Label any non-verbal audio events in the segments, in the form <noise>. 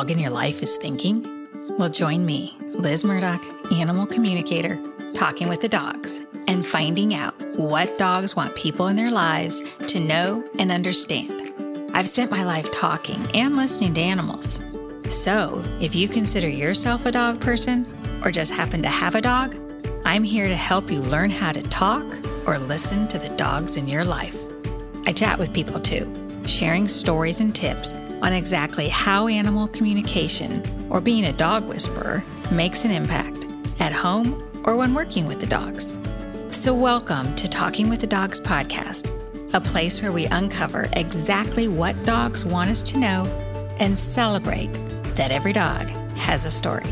dog in your life is thinking? Well, join me, Liz Murdoch, animal communicator, talking with the dogs and finding out what dogs want people in their lives to know and understand. I've spent my life talking and listening to animals. So, if you consider yourself a dog person or just happen to have a dog, I'm here to help you learn how to talk or listen to the dogs in your life. I chat with people too, sharing stories and tips on exactly how animal communication or being a dog whisperer makes an impact at home or when working with the dogs. So, welcome to Talking with the Dogs podcast, a place where we uncover exactly what dogs want us to know and celebrate that every dog has a story.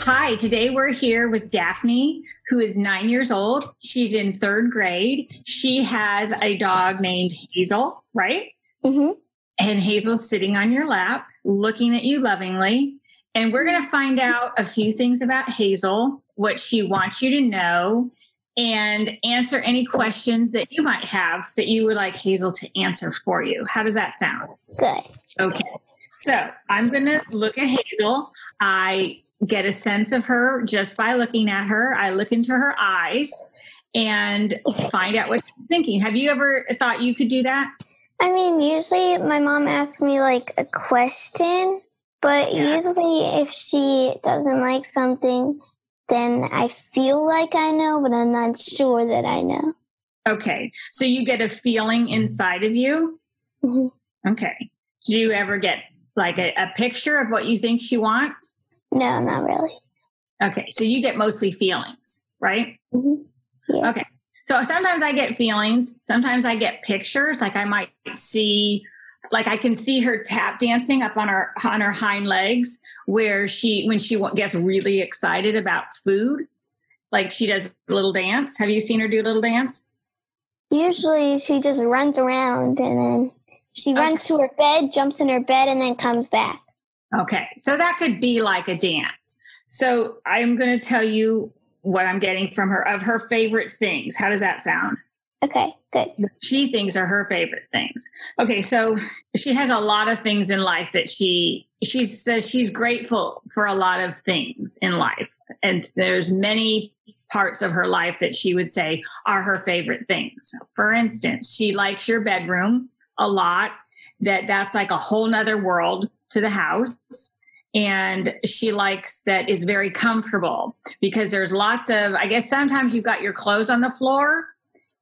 Hi, today we're here with Daphne, who is nine years old. She's in third grade. She has a dog named Hazel, right? Mm-hmm. And Hazel's sitting on your lap, looking at you lovingly. And we're going to find out a few things about Hazel, what she wants you to know, and answer any questions that you might have that you would like Hazel to answer for you. How does that sound? Good. Okay. So I'm going to look at Hazel. I get a sense of her just by looking at her. I look into her eyes and find out what she's thinking. Have you ever thought you could do that? I mean, usually my mom asks me like a question, but Yeah. usually if she doesn't like something, then I feel like I know, but I'm not sure that I know. Okay. So you get a feeling inside of you. Mhm. Okay. Do you ever get like a, a picture of what you think she wants? No, not really. Okay. So you get mostly feelings, right? Mhm. Yeah. Okay. So sometimes I get feelings. Sometimes I get pictures. Like I might see, like I can see her tap dancing up on her on her hind legs, where she when she gets really excited about food, like she does a little dance. Have you seen her do a little dance? Usually she just runs around and then she runs to her bed, jumps in her bed, and then comes back. Okay. So that could be like a dance. So I'm going to tell you what I'm getting from her of her favorite things. How does that sound? Okay, good. she thinks are her favorite things. Okay, so she has a lot of things in life that she she says she's grateful for a lot of things in life. And there's many parts of her life that she would say are her favorite things. For instance, she likes your bedroom a lot. That that's like a whole nother world to the house. And she likes that is very comfortable because there's lots of, I guess sometimes you've got your clothes on the floor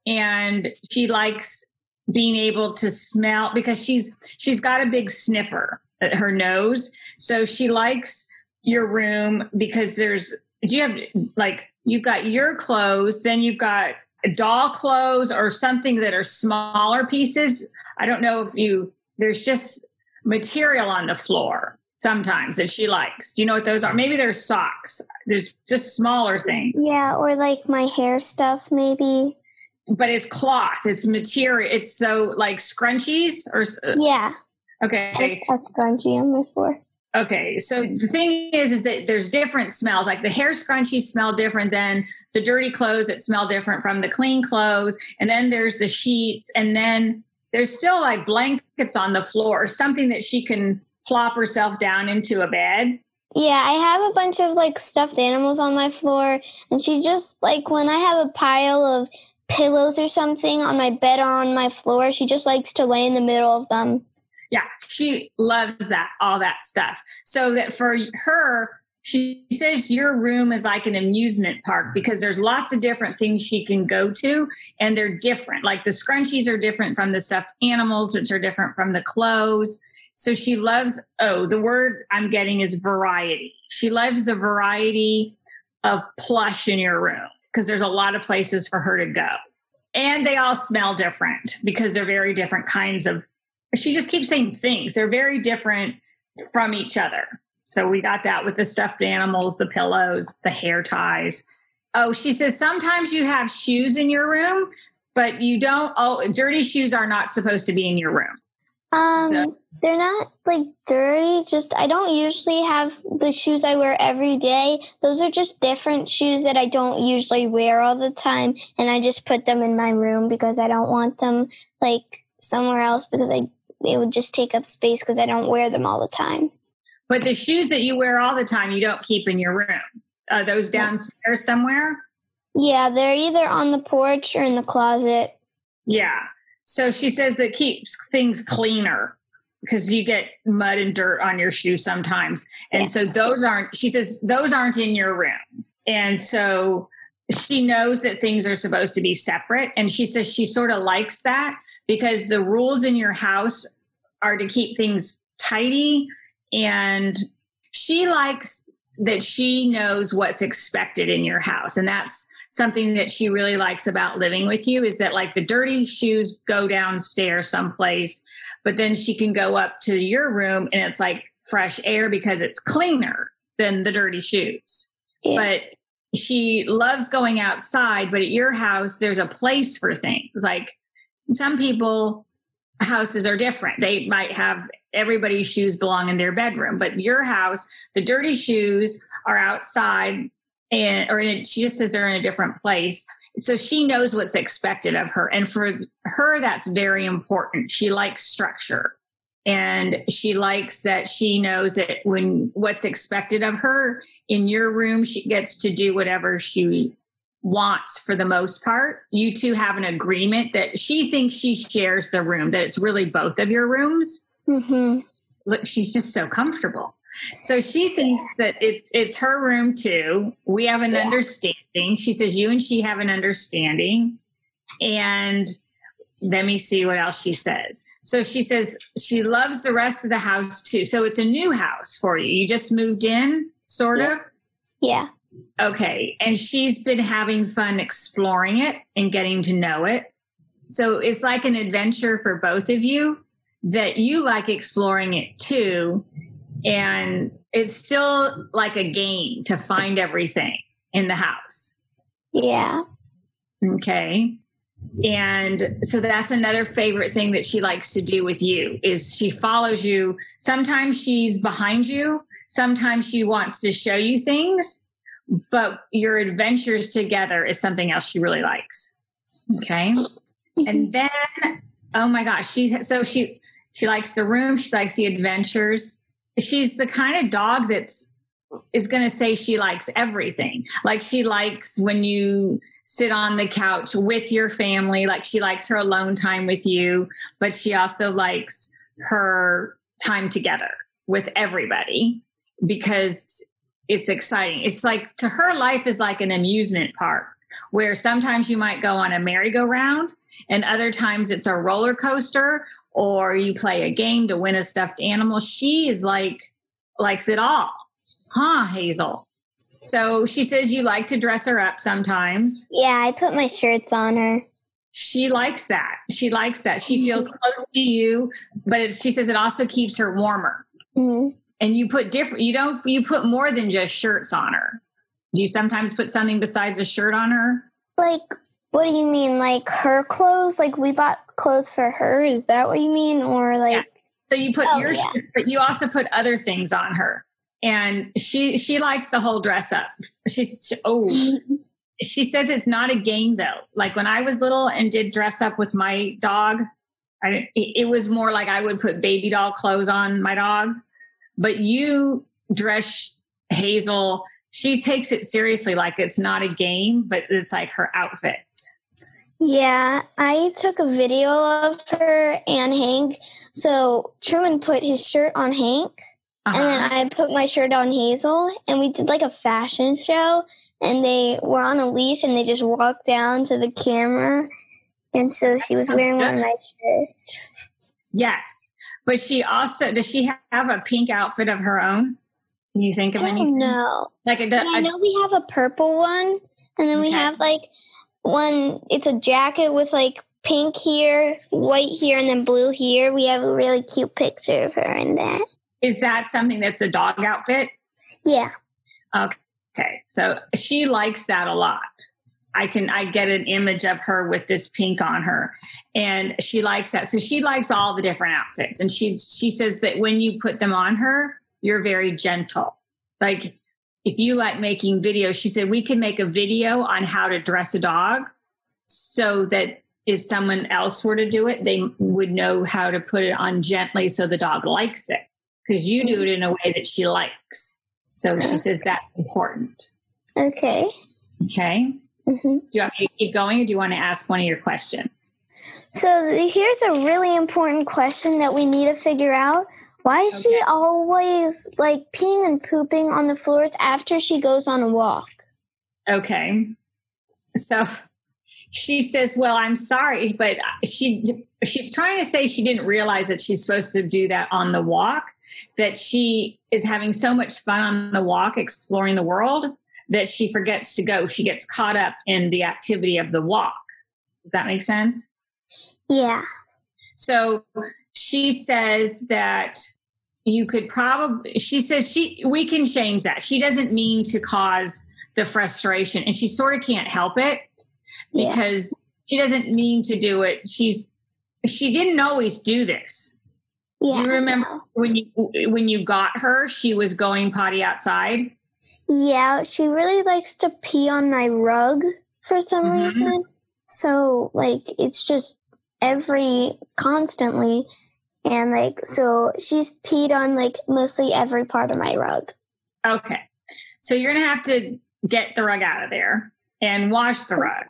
and she likes being able to smell because she's she's got a big sniffer at her nose so she likes your room because there's do you have like you've got your clothes then you've got doll clothes or something that are smaller pieces i don't know if you there's just material on the floor sometimes that she likes. Do you know what those are? Maybe they're socks. There's just smaller things. Yeah, or like my hair stuff, maybe. but it's cloth. It's material it's so like scrunchies or uh, Yeah, okay. A scrunchie on my floor. okay so the thing is is that there's different smells. Like the hair scrunchies smell different than the dirty clothes that smell different from the clean clothes. And then there's the sheets. And then there's still like blankets on the floor or something that she can plop herself down into a bed Yeah, I have a bunch of like stuffed animals on my floor, and she just like when I have a pile of pillows or something on my bed or on my floor, she just likes to lay in the middle of them. yeah she loves that all that stuff so that for her she says your room is like an amusement park mm. because there's lots of different things she can go to and they're different. Like the scrunchies are different from the stuffed animals which are different from the clothes. So she loves oh the word i'm getting is variety. She loves the variety of plush in your room because there's a lot of places for her to go. And they all smell different because they're very different kinds of she just keeps saying things. They're very different from each other so we got that with the stuffed animals the pillows the hair ties oh she says sometimes you have shoes in your room but you don't oh dirty shoes are not supposed to be in your room Um, So- they're not like dirty. Just I don't usually have the shoes I wear every day. Those are just different shoes that I don't usually wear all the time, and I just put them in my room because I don't want them like somewhere else because I they would just take up space because I don't wear them all the time. But the shoes that you wear all the time, you don't keep in your room. Are those downstairs somewhere? Yeah, they're either on the porch or in the closet. Yeah. So she says that keeps things cleaner because you get mud and dirt on your shoes sometimes. And Yeah. so those aren't, she says, those aren't in your room. And so she knows that things are supposed to be separate. And she says she sort of likes that because the rules in your house are to keep things tidy. And she likes that she knows what's expected in your house. And that's something that she really likes about living with you is that like the dirty shoes go downstairs someplace, but then she can go up to your room and it's like fresh air because it's cleaner than the dirty shoes. Yeah. But she loves going outside, but at your house, there's a place for things. Like some people houses are different. They might have everybody's shoes belong in their bedroom, but your house, the dirty shoes are outside and or a, she just says they're in a different place. So she knows what's expected of her. And for her that's very important. She likes structure. And she likes that she knows that when what's expected of her in your room she gets to do whatever she wants for the most part you two have an agreement that she thinks she shares the room that it's really both of your rooms. Hmm look she's just so comfortable. So she thinks that it's it's her room too. We have an Yeah. understanding. She says you and she have an understanding. And let me see what else she says. So she says she loves the rest of the house too. So it's a new house for you. You just moved in sort Yeah. of? Yeah. Okay. And she's been having fun exploring it and getting to know it. So it's like an adventure for both of you that you like exploring it too. And it's still like a game to find everything in the house. Yeah. Okay. And so that's another favorite thing that she likes to do with you is she follows you. Sometimes she's behind you. Sometimes she wants to show you things, but your adventures together is something else she really likes. Okay. And mm-hmm. then, oh my gosh, she, so she, she likes the room. She likes the adventures. She's the kind of dog that's, is going to say she likes everything. Like she likes when you sit on the couch with your family. Like she likes her alone time with you, but she also likes her time together with everybody because it's exciting. It's like to her, life is like an amusement park where sometimes you might go on a merry-go-round and other times it's a roller coaster or you play a game to win a stuffed animal. She is like, likes it all. Huh, Hazel? So she says you like to dress her up sometimes. Yeah, I put my shirts on her. She likes that. She likes that. She feels close to you, but it, she says it also keeps her warmer. Mhm. And you put different, you don't, you put more than just shirts on her. Do you sometimes put something besides a shirt on her? Like, what do you mean? Like her clothes? Like we bought clothes for her? Is that what you mean? Or like, Yeah. So you put Oh, your yeah. shirts, but you also put other things on her. And she she likes the whole dress up. She's oh <laughs> she says it's not a game though. Like when I was little and did dress up with my dog, I, it it was more like I would put baby doll clothes on my dog. But you dress Hazel. She takes it seriously, like it's not a game, but it's like her outfits. yeah, I took a video of her and Hank. So Truman put his shirt on Hank, and then Uh-huh. I put my shirt on Hazel, and we did like a fashion show. And they were on a leash, and they just walked down to the camera. And so she was wearing one of my shirts. Yes, but she also does she have a pink outfit of her own? Can you think of any? No. Like a, But I know we have a purple one, and then we Okay. have like one. It's a jacket with like pink here, white here, and then blue here. We have a really cute picture of her in that. is that something that's a dog outfit? Yeah, Okay. Okay, so she likes that a lot. I can I get an image of her with this pink on her, and she likes that. So she likes all the different outfits, and she she says that when you put them on her, you're very gentle. Like if you like making videos, she said we can make a video on how to dress a dog, so that if someone else were to do it, they would know how to put it on gently so the dog likes it because you do it in a way that she likes. So she says that's important. Okay. Okay. Mm-hmm. Do you want me to keep going or do you want to ask one of your questions? So here's a really important question that we need to figure out. Why is okay. she always like peeing and pooping on the floors after she goes on a walk? Okay. So she says, "Well, I'm sorry, but she she's trying to say she didn't realize that she's supposed to do that on the walk, that she is having so much fun on the walk exploring the world that she forgets to go. She gets caught up in the activity of the walk. Does that make sense? Yeah. So she says that you could probably, she says she, we can change that. She doesn't mean to cause the frustration and she sort of can't help it because yeah. she doesn't mean to do it. She's, she didn't always do this. Yeah. You remember when you when you got her, she was going potty outside? Yeah, she really likes to pee on my rug for some mm-hmm. reason. So, like, it's just every constantly. And, like, so she's peed on, like, mostly every part of my rug. Okay. So you're going to have to get the rug out of there and wash the rug.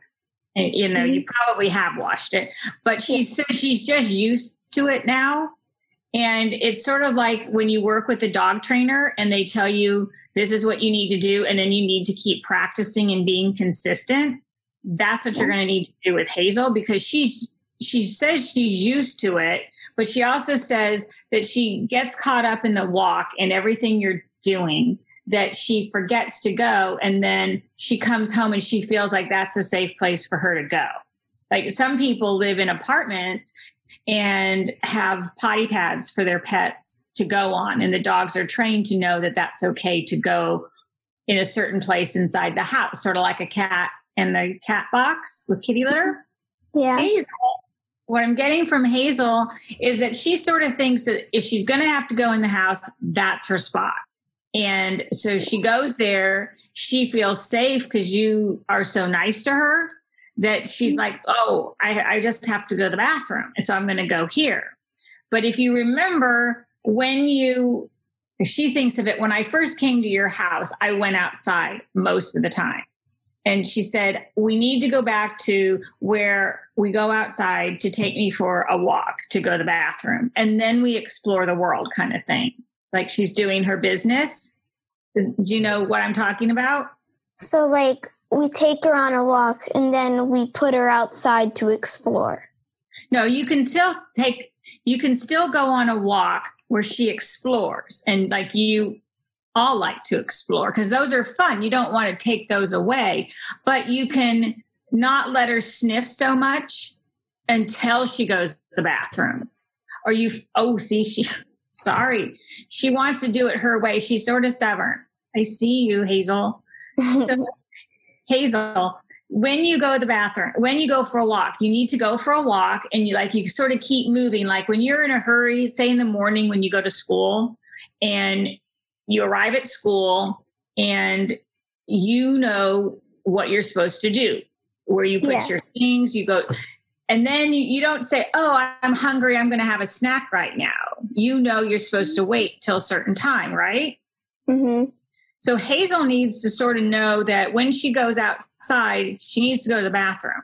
And, you know, mm-hmm. you probably have washed it, but she yeah. says she's just used to it now. And it's sort of like when you work with a dog trainer and they tell you this is what you need to do, and then you need to keep practicing and being consistent. That's what you're going to need to do with Hazel because she's she says she's used to it, but she also says that she gets caught up in the walk and everything you're doing that she forgets to go and then she comes home and she feels like that's a safe place for her to go. Like some people live in apartments and have potty pads for their pets to go on. And the dogs are trained to know that that's okay to go in a certain place inside the house, sort of like a cat in the cat box with kitty litter. Yeah. Hazel, what I'm getting from Hazel is that she sort of thinks that if she's going to have to go in the house, that's her spot. And so she goes there. She feels safe because you are so nice to her that she's mm-hmm. like, oh, I, I just have to go to the bathroom. So I'm going to go here. But if you remember when you, she thinks of it, when I first came to your house, I went outside most of the time. And she said, we need to go back to where we go outside to take me for a walk to go to the bathroom. And then we explore the world kind of thing. Like she's doing her business. Is, do you know what I'm talking about? So, like, we take her on a walk and then we put her outside to explore. No, you can still take you can still go on a walk where she explores and like you all like to explore because those are fun. You don't want to take those away, but you can not let her sniff so much until she goes to the bathroom. Or you oh see she <laughs> sorry. She wants to do it her way. She's sort of stubborn. I see you, Hazel. <laughs> So Hazel, when you go to the bathroom, when you go for a walk, you need to go for a walk and you like you sort of keep moving. Like when you're in a hurry, say in the morning when you go to school and you arrive at school and you know what you're supposed to do, where you put yeah. your things, you go and then you, you don't say, Oh, I'm hungry, I'm gonna have a snack right now. You know you're supposed to wait till a certain time, right? Mm-hmm. So Hazel needs to sort of know that when she goes outside, she needs to go to the bathroom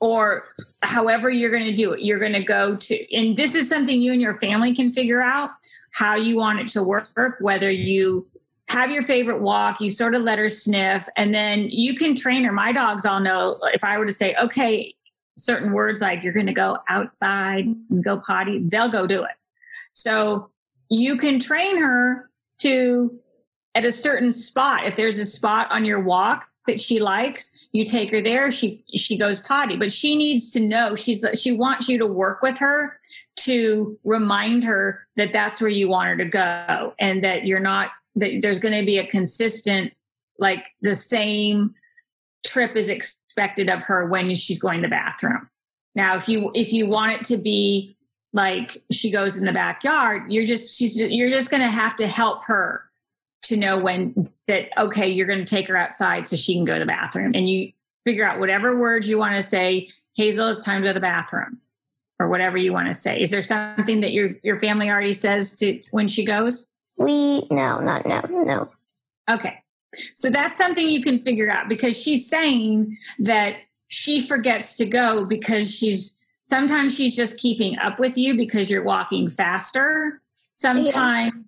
or however you're going to do it. You're going to go to, and this is something you and your family can figure out how you want it to work, whether you have your favorite walk, you sort of let her sniff, and then you can train her. My dogs all know if I were to say, okay, certain words like you're going to go outside and go potty, they'll go do it. So you can train her to at a certain spot. If there's a spot on your walk that she likes, you take her there. She she goes potty, but she needs to know she's she wants you to work with her to remind her that that's where you want her to go, and that you're not that there's going to be a consistent like the same trip is expected of her when she's going to the bathroom. Now, if you if you want it to be like she goes in the backyard, you're just she's you're just going to have to help her to know when that okay, you're going to take her outside so she can go to the bathroom, and you figure out whatever words you want to say. Hazel, it's time to go to the bathroom, or whatever you want to say. Is there something that your your family already says to when she goes? We no, not no, no. Okay. So that's something you can figure out because she's saying that she forgets to go because she's sometimes she's just keeping up with you because you're walking faster. Sometimes yeah.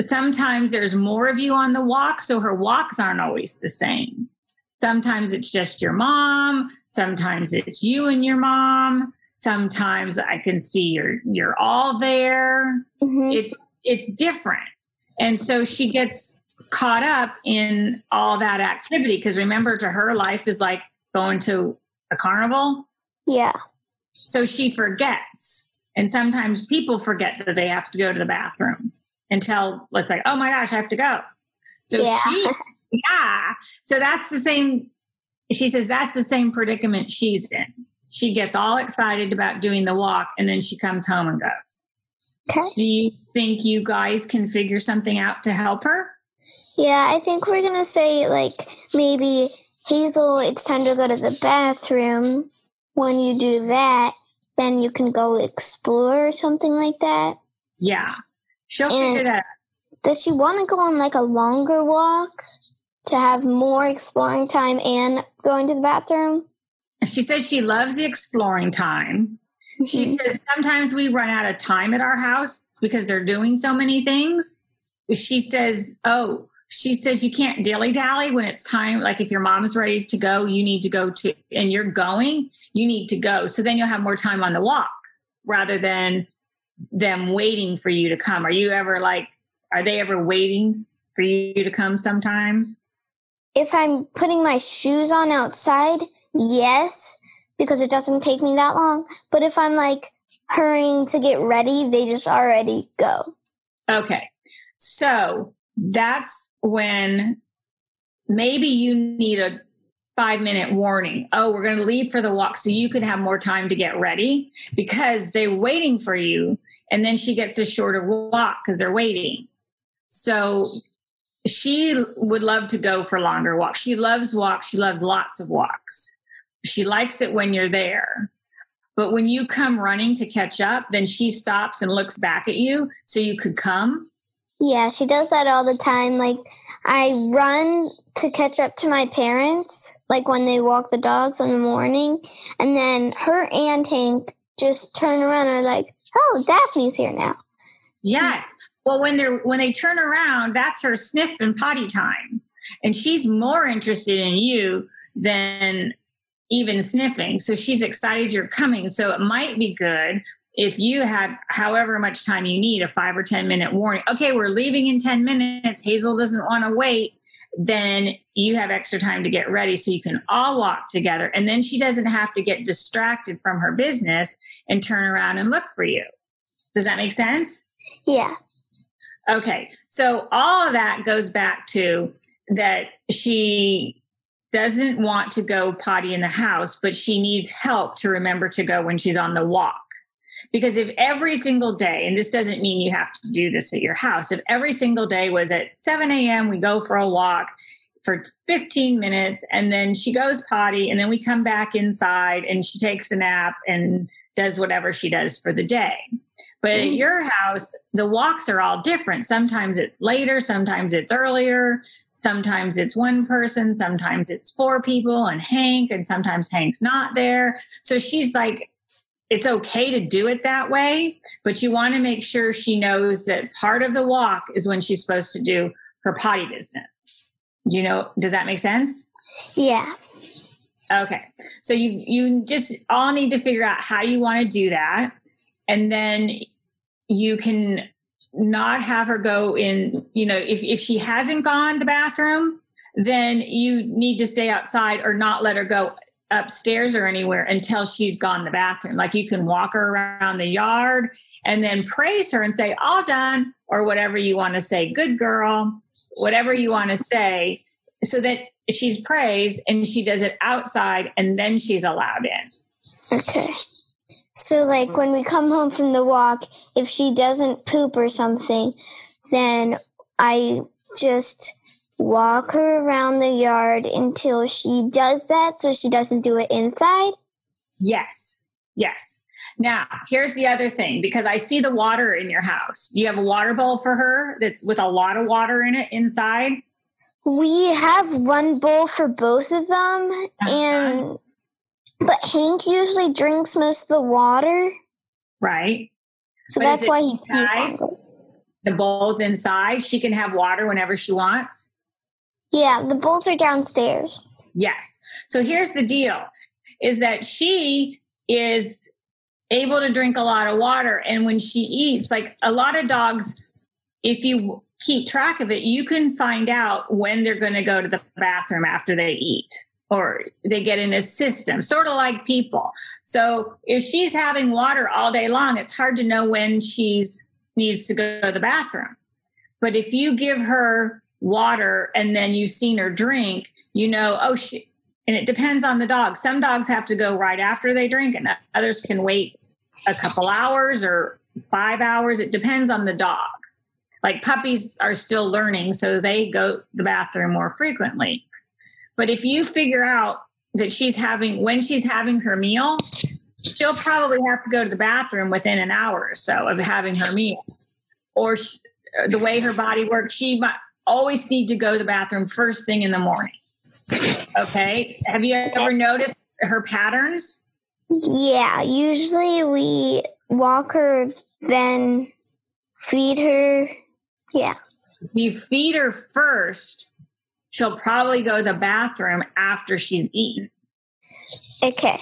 Sometimes there's more of you on the walk so her walks aren't always the same. Sometimes it's just your mom, sometimes it's you and your mom. Sometimes I can see you're you're all there. Mm-hmm. It's it's different. And so she gets caught up in all that activity because remember to her life is like going to a carnival yeah so she forgets and sometimes people forget that they have to go to the bathroom until let's like oh my gosh i have to go so yeah. she <laughs> yeah so that's the same she says that's the same predicament she's in she gets all excited about doing the walk and then she comes home and goes okay do you think you guys can figure something out to help her yeah, I think we're going to say, like, maybe Hazel, it's time to go to the bathroom. When you do that, then you can go explore or something like that. Yeah. She'll and figure that Does she want to go on, like, a longer walk to have more exploring time and going to the bathroom? She says she loves the exploring time. Mm-hmm. She says sometimes we run out of time at our house because they're doing so many things. She says, Oh, she says you can't dilly dally when it's time. Like if your mom's ready to go, you need to go to, and you're going, you need to go. So then you'll have more time on the walk rather than them waiting for you to come. Are you ever like, are they ever waiting for you to come sometimes? If I'm putting my shoes on outside, yes, because it doesn't take me that long. But if I'm like hurrying to get ready, they just already go. Okay. So that's when maybe you need a five minute warning. Oh, we're going to leave for the walk so you can have more time to get ready because they're waiting for you. And then she gets a shorter walk because they're waiting. So she would love to go for longer walks. She loves walks. She loves lots of walks. She likes it when you're there. But when you come running to catch up, then she stops and looks back at you so you could come yeah, she does that all the time. Like, I run to catch up to my parents, like when they walk the dogs in the morning, and then her and Hank just turn around and are like, "Oh, Daphne's here now." Yes. Well, when they're when they turn around, that's her sniff and potty time, and she's more interested in you than even sniffing. So she's excited you're coming. So it might be good if you had however much time you need, a five or 10 minute warning, okay, we're leaving in 10 minutes, Hazel doesn't want to wait, then you have extra time to get ready so you can all walk together. And then she doesn't have to get distracted from her business and turn around and look for you. Does that make sense? Yeah. Okay. So all of that goes back to that she doesn't want to go potty in the house, but she needs help to remember to go when she's on the walk. Because if every single day, and this doesn't mean you have to do this at your house, if every single day was at 7 a.m., we go for a walk for 15 minutes, and then she goes potty, and then we come back inside and she takes a nap and does whatever she does for the day. But at mm-hmm. your house, the walks are all different. Sometimes it's later, sometimes it's earlier, sometimes it's one person, sometimes it's four people and Hank, and sometimes Hank's not there. So she's like it's okay to do it that way, but you want to make sure she knows that part of the walk is when she's supposed to do her potty business. Do you know, does that make sense? Yeah. Okay. So you you just all need to figure out how you want to do that. And then you can not have her go in, you know, if, if she hasn't gone to the bathroom, then you need to stay outside or not let her go upstairs or anywhere until she's gone to the bathroom. Like you can walk her around the yard and then praise her and say, all done, or whatever you want to say, good girl, whatever you want to say. so that she's praised and she does it outside and then she's allowed in. Okay. So, like when we come home from the walk, if she doesn't poop or something, then I just walk her around the yard until she does that so she doesn't do it inside? Yes. Yes. Now, here's the other thing because I see the water in your house. You have a water bowl for her that's with a lot of water in it inside? We have one bowl for both of them, uh-huh. and but Hank usually drinks most of the water. Right. So but that's why he pees The bowl's inside. She can have water whenever she wants. Yeah, the bowls are downstairs. Yes. So here's the deal is that she is able to drink a lot of water and when she eats like a lot of dogs if you keep track of it you can find out when they're going to go to the bathroom after they eat or they get in a system sort of like people so if she's having water all day long it's hard to know when she's needs to go to the bathroom but if you give her water and then you've seen her drink you know oh she and it depends on the dog some dogs have to go right after they drink and others can wait a couple hours or five hours. It depends on the dog. Like puppies are still learning, so they go to the bathroom more frequently. But if you figure out that she's having, when she's having her meal, she'll probably have to go to the bathroom within an hour or so of having her meal. Or she, the way her body works, she might always need to go to the bathroom first thing in the morning. Okay. Have you ever noticed her patterns? Yeah, usually we walk her, then feed her. Yeah. If You feed her first. She'll probably go to the bathroom after she's eaten. Okay.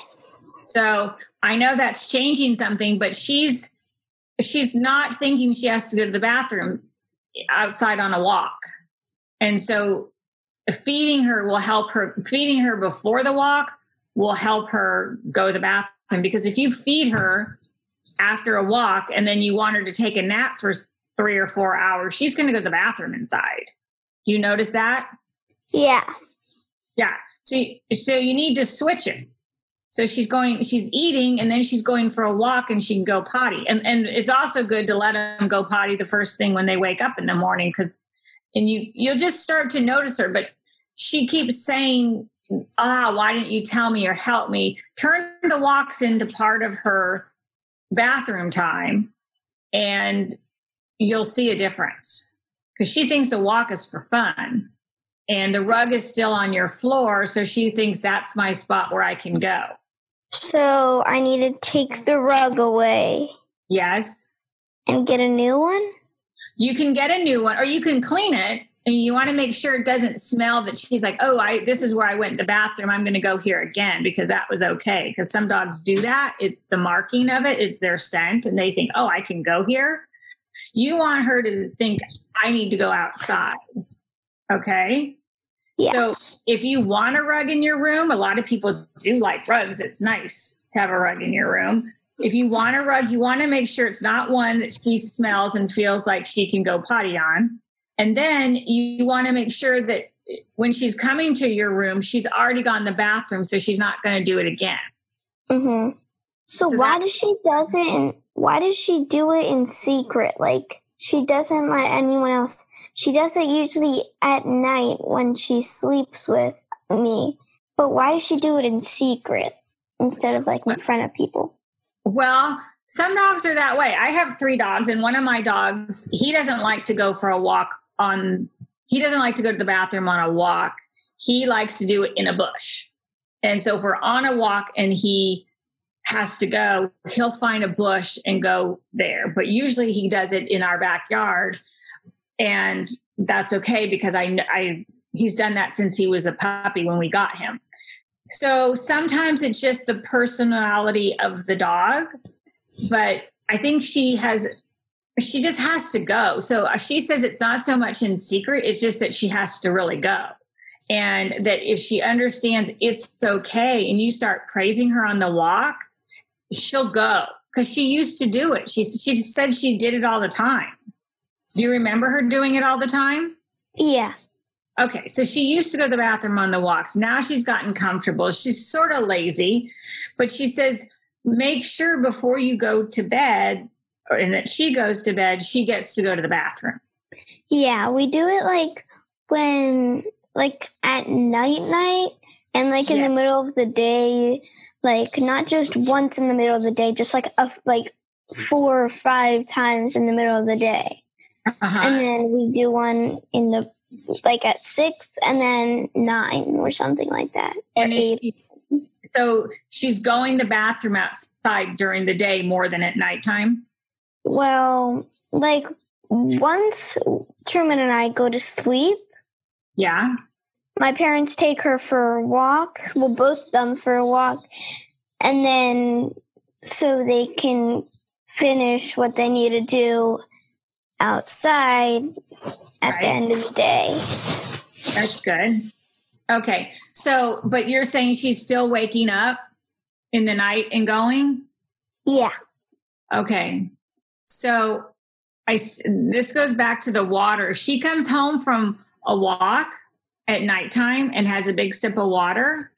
So I know that's changing something, but she's she's not thinking she has to go to the bathroom outside on a walk. And so feeding her will help her feeding her before the walk will help her go to the bathroom because if you feed her after a walk and then you want her to take a nap for three or four hours, she's going to go to the bathroom inside. Do you notice that? Yeah. Yeah. So, so you need to switch it. So she's going, she's eating, and then she's going for a walk, and she can go potty. And and it's also good to let them go potty the first thing when they wake up in the morning, because, and you you'll just start to notice her. But she keeps saying ah, why didn't you tell me or help me? Turn the walks into part of her bathroom time and you'll see a difference because she thinks the walk is for fun and the rug is still on your floor. So she thinks that's my spot where I can go. So I need to take the rug away. Yes. And get a new one? You can get a new one or you can clean it I mean, you want to make sure it doesn't smell that she's like, oh, I this is where I went to the bathroom. I'm going to go here again because that was okay. Because some dogs do that. It's the marking of it. It's their scent, and they think, oh, I can go here. You want her to think, I need to go outside. Okay. Yeah. So if you want a rug in your room, a lot of people do like rugs. It's nice to have a rug in your room. If you want a rug, you want to make sure it's not one that she smells and feels like she can go potty on and then you want to make sure that when she's coming to your room, she's already gone to the bathroom, so she's not going to do it again. Mm-hmm. So, so why does she does it? And why does she do it in secret? Like she doesn't let anyone else. She does it usually at night when she sleeps with me. But why does she do it in secret instead of like in front of people? Well, some dogs are that way. I have three dogs, and one of my dogs, he doesn't like to go for a walk on he doesn't like to go to the bathroom on a walk. He likes to do it in a bush. And so if we're on a walk and he has to go, he'll find a bush and go there. But usually he does it in our backyard. And that's okay because I, I he's done that since he was a puppy when we got him. So sometimes it's just the personality of the dog, but I think she has she just has to go. So she says it's not so much in secret, it's just that she has to really go. And that if she understands it's okay and you start praising her on the walk, she'll go because she used to do it. She, she said she did it all the time. Do you remember her doing it all the time? Yeah. Okay, so she used to go to the bathroom on the walks. Now she's gotten comfortable. She's sort of lazy, but she says, make sure before you go to bed or, and that she goes to bed, she gets to go to the bathroom. Yeah, we do it like when, like at night, night, and like in Yeah. the middle of the day, like not just once in the middle of the day, just like a, like four or five times in the middle of the day. Uh-huh. And then we do one in the like at six and then nine or something like that. And she, so she's going the bathroom outside during the day more than at nighttime. Well, like once Truman and I go to sleep, Yeah. my parents take her for a walk. Well, both of them for a walk, and then so they can finish what they need to do outside at Right. the end of the day. That's good. Okay. So, but you're saying she's still waking up in the night and going? Yeah. Okay. So, I this goes back to the water. She comes home from a walk at nighttime and has a big sip of water.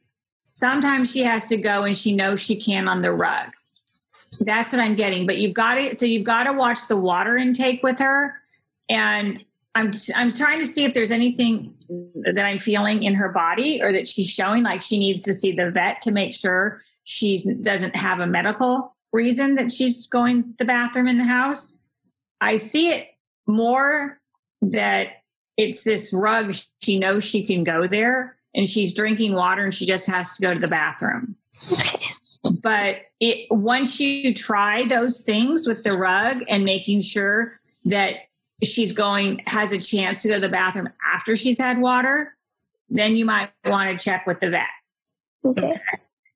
Sometimes she has to go and she knows she can on the rug. That's what I'm getting. But you've got to so you've got to watch the water intake with her and I'm I'm trying to see if there's anything that I'm feeling in her body or that she's showing like she needs to see the vet to make sure she doesn't have a medical reason that she's going to the bathroom in the house. I see it more that it's this rug she knows she can go there and she's drinking water and she just has to go to the bathroom. But it once you try those things with the rug and making sure that she's going has a chance to go to the bathroom after she's had water, then you might want to check with the vet. Okay.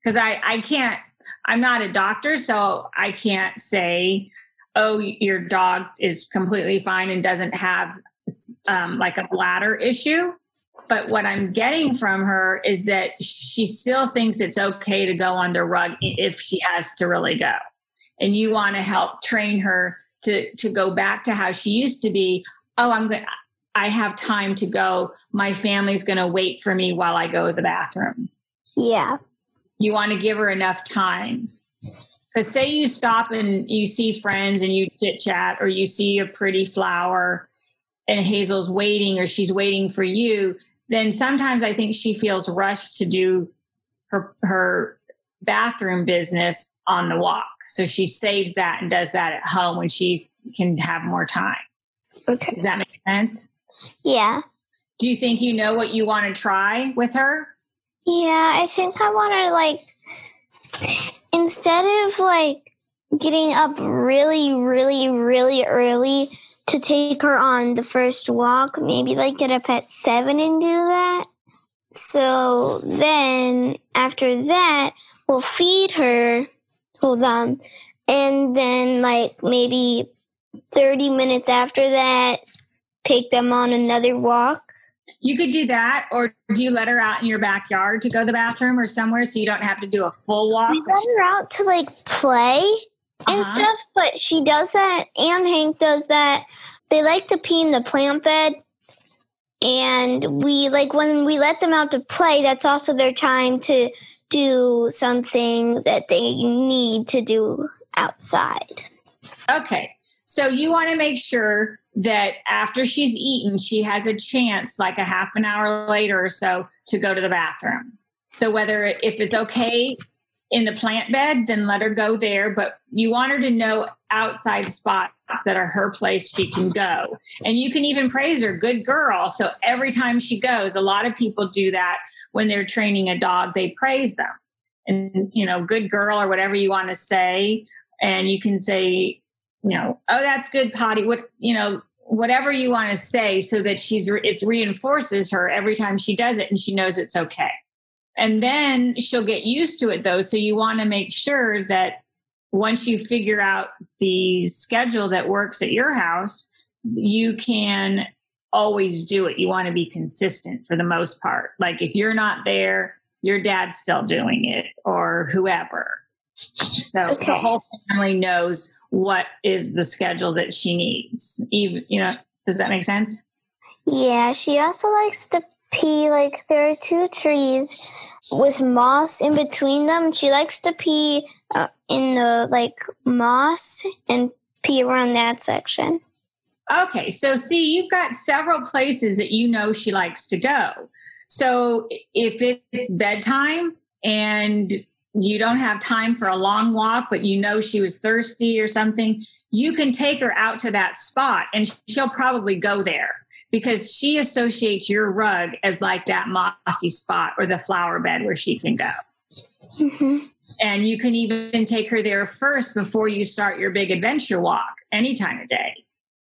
Because I, I can't, I'm not a doctor, so I can't say, oh, your dog is completely fine and doesn't have um, like a bladder issue. But what I'm getting from her is that she still thinks it's okay to go on the rug if she has to really go. And you want to help train her to, to go back to how she used to be. Oh, I'm going I have time to go. My family's going to wait for me while I go to the bathroom Yeah. you want to give her enough time. Because say you stop and you see friends and you chit chat, or you see a pretty flower and Hazel's waiting or she's waiting for you, then sometimes I think she feels rushed to do her her bathroom business on the walk. So she saves that and does that at home when she's can have more time. Okay. Does that make sense? Yeah. Do you think you know what you want to try with her? Yeah, I think I want to like instead of like getting up really, really, really early to take her on the first walk, maybe like get up at seven and do that. So then after that, we'll feed her. Hold on. And then like maybe 30 minutes after that, take them on another walk. You could do that, or do you let her out in your backyard to go to the bathroom or somewhere so you don't have to do a full walk? We let her out to like play and Uh-huh. stuff, but she does that, and Hank does that. They like to pee in the plant bed, and we like when we let them out to play. That's also their time to do something that they need to do outside. Okay. So you want to make sure that after she's eaten, she has a chance, like a half an hour later or so, to go to the bathroom. So whether if it's okay in the plant bed, then let her go there. But you want her to know outside spots that are her place she can go. And you can even praise her, good girl. So every time she goes, a lot of people do that when they're training a dog, they praise them. And, you know, good girl or whatever you want to say. And you can say, you know, oh, that's good, Potty. What, you know, whatever you want to say so that she's, it reinforces her every time she does it and she knows it's okay. And then she'll get used to it though. So you want to make sure that once you figure out the schedule that works at your house, you can always do it. You want to be consistent for the most part. Like if you're not there, your dad's still doing it or whoever. So Okay. the whole family knows what is the schedule that she needs. Even, you know, does that make sense? Yeah, she also likes to pee like there are two trees with moss in between them. She likes to pee uh, in the like moss and pee around that section. Okay, so see, you've got several places that you know she likes to go. So if it's bedtime and you don't have time for a long walk, but you know she was thirsty or something, you can take her out to that spot and she'll probably go there because she associates your rug as like that mossy spot or the flower bed where she can go. Mm-hmm. And you can even take her there first before you start your big adventure walk any time of day.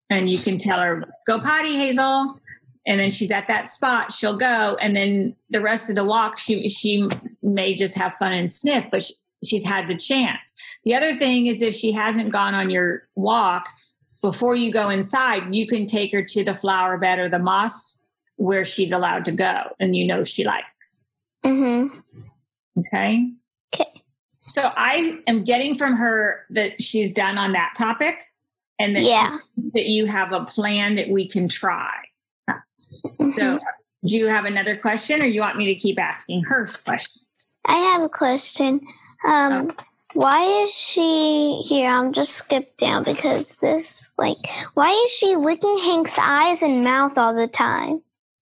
And you can tell her, go potty, Hazel. And then she's at that spot, she'll go. And then the rest of the walk, she, she may just have fun and sniff, but she, she's had the chance. The other thing is if she hasn't gone on your walk, before you go inside, you can take her to the flower bed or the moss where she's allowed to go and you know she likes. Mm-hmm. Okay. Okay. So I am getting from her that she's done on that topic and that, yeah. that you have a plan that we can try. Mm-hmm. So do you have another question or you want me to keep asking her questions? I have a question. Um, oh. Why is she here? I'm just skip down because this, like, why is she licking Hank's eyes and mouth all the time?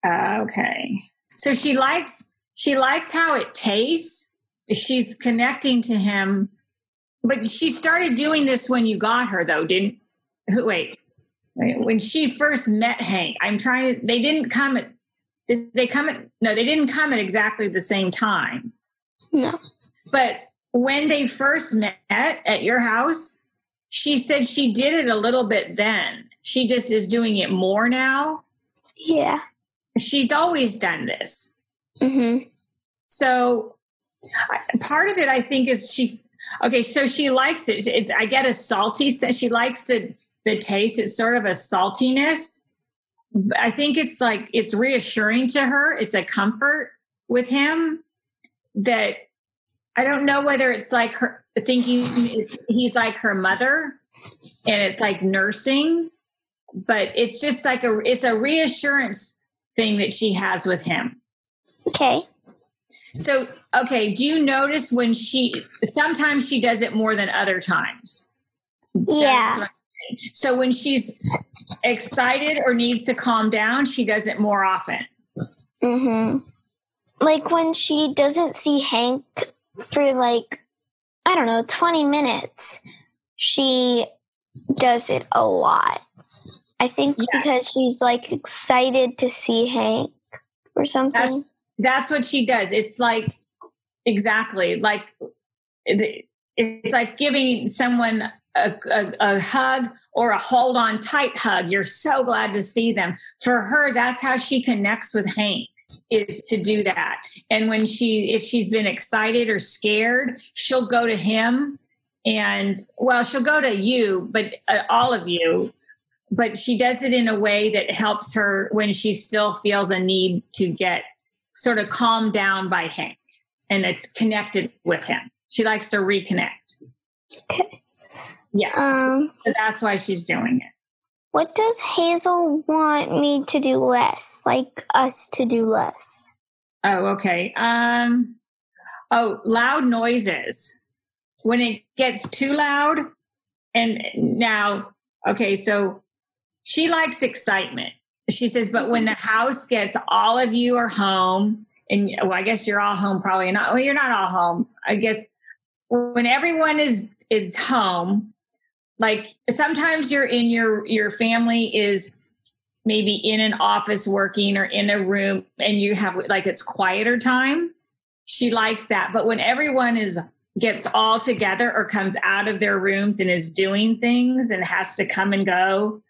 Uh, okay. So she likes she likes how it tastes. She's connecting to him, but she started doing this when you got her, though, didn't? Wait, wait. When she first met Hank, I'm trying to. They didn't come at. Did they come at? No, they didn't come at exactly the same time. No. But when they first met at your house, she said she did it a little bit then. She just is doing it more now. Yeah. She's always done this. Mm-hmm. So part of it, I think, is she. Okay, so she likes it. It's, I get a salty. Sense. She likes the the taste. It's sort of a saltiness. I think it's like it's reassuring to her. It's a comfort with him that I don't know whether it's like her thinking he's like her mother and it's like nursing, but it's just like a it's a reassurance thing that she has with him. Okay. So, okay, do you notice when she sometimes she does it more than other times? Yeah. So when she's excited or needs to calm down, she does it more often. Mhm. Like when she doesn't see Hank for like, I don't know, 20 minutes, she does it a lot. I think yeah. because she's like excited to see Hank or something. That's, that's what she does. It's like, exactly, like, it's like giving someone a, a, a, hug or a hold on tight hug. You're so glad to see them. For her, that's how she connects with Hank is to do that. And when she, if she's been excited or scared, she'll go to him and, well, she'll go to you, but uh, all of you. But she does it in a way that helps her when she still feels a need to get sort of calmed down by Hank and connected with him. She likes to reconnect. Okay. Yeah. Um, so that's why she's doing it. What does Hazel want me to do less? Like us to do less? Oh, okay. Um oh, loud noises. When it gets too loud and now okay, so she likes excitement. She says, but when the house gets all of you are home and well, I guess you're all home probably not. Well, you're not all home. I guess when everyone is is home, like sometimes you're in your your family is maybe in an office working or in a room and you have like it's quieter time. She likes that. But when everyone is gets all together or comes out of their rooms and is doing things and has to come and go